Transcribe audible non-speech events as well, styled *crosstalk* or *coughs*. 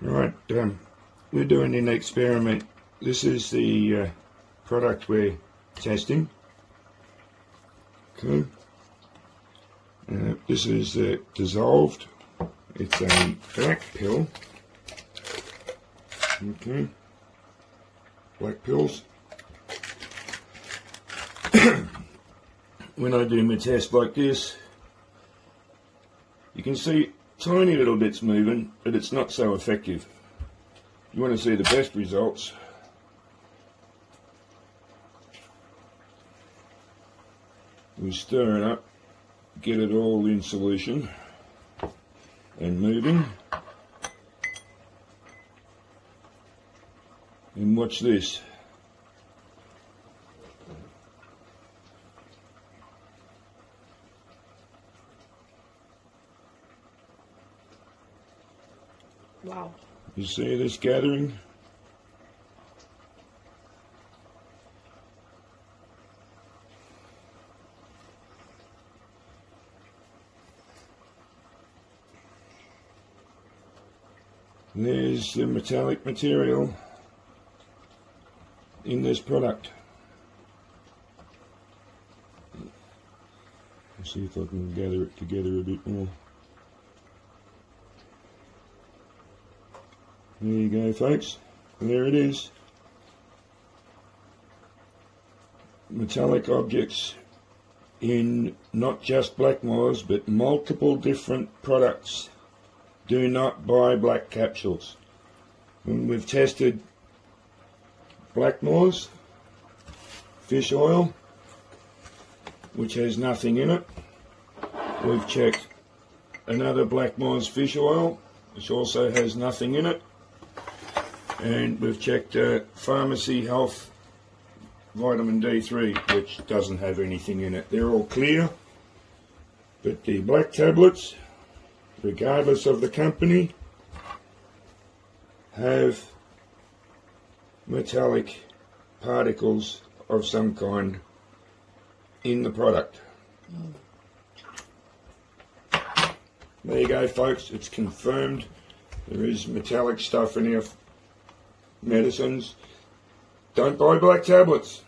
Right, um, we're doing an experiment. This is the uh, product we're testing. Okay. Uh, this is uh, dissolved. It's a black pill. Okay. Black pills. *coughs* when I do my test like this, you can see tiny little bits moving, but it's not so effective. You want to see the best results. We stir it up, get it all in solution and moving. And watch this. Wow. You see this gathering? There's the metallic material in this product. Let's see if I can gather it together a bit more. There you go, folks. There it is. Metallic objects in not just Blackmores, but multiple different products. Do not buy black capsules. We've tested Blackmores, fish oil, which has nothing in it. We've checked another Blackmores fish oil, which also has nothing in it and we've checked uh, Pharmacy Health Vitamin D3, which doesn't have anything in it. They're all clear, but the black tablets, regardless of the company, have metallic particles of some kind in the product. There you go, folks. It's confirmed. There is metallic stuff in here medicines. Don't buy black tablets.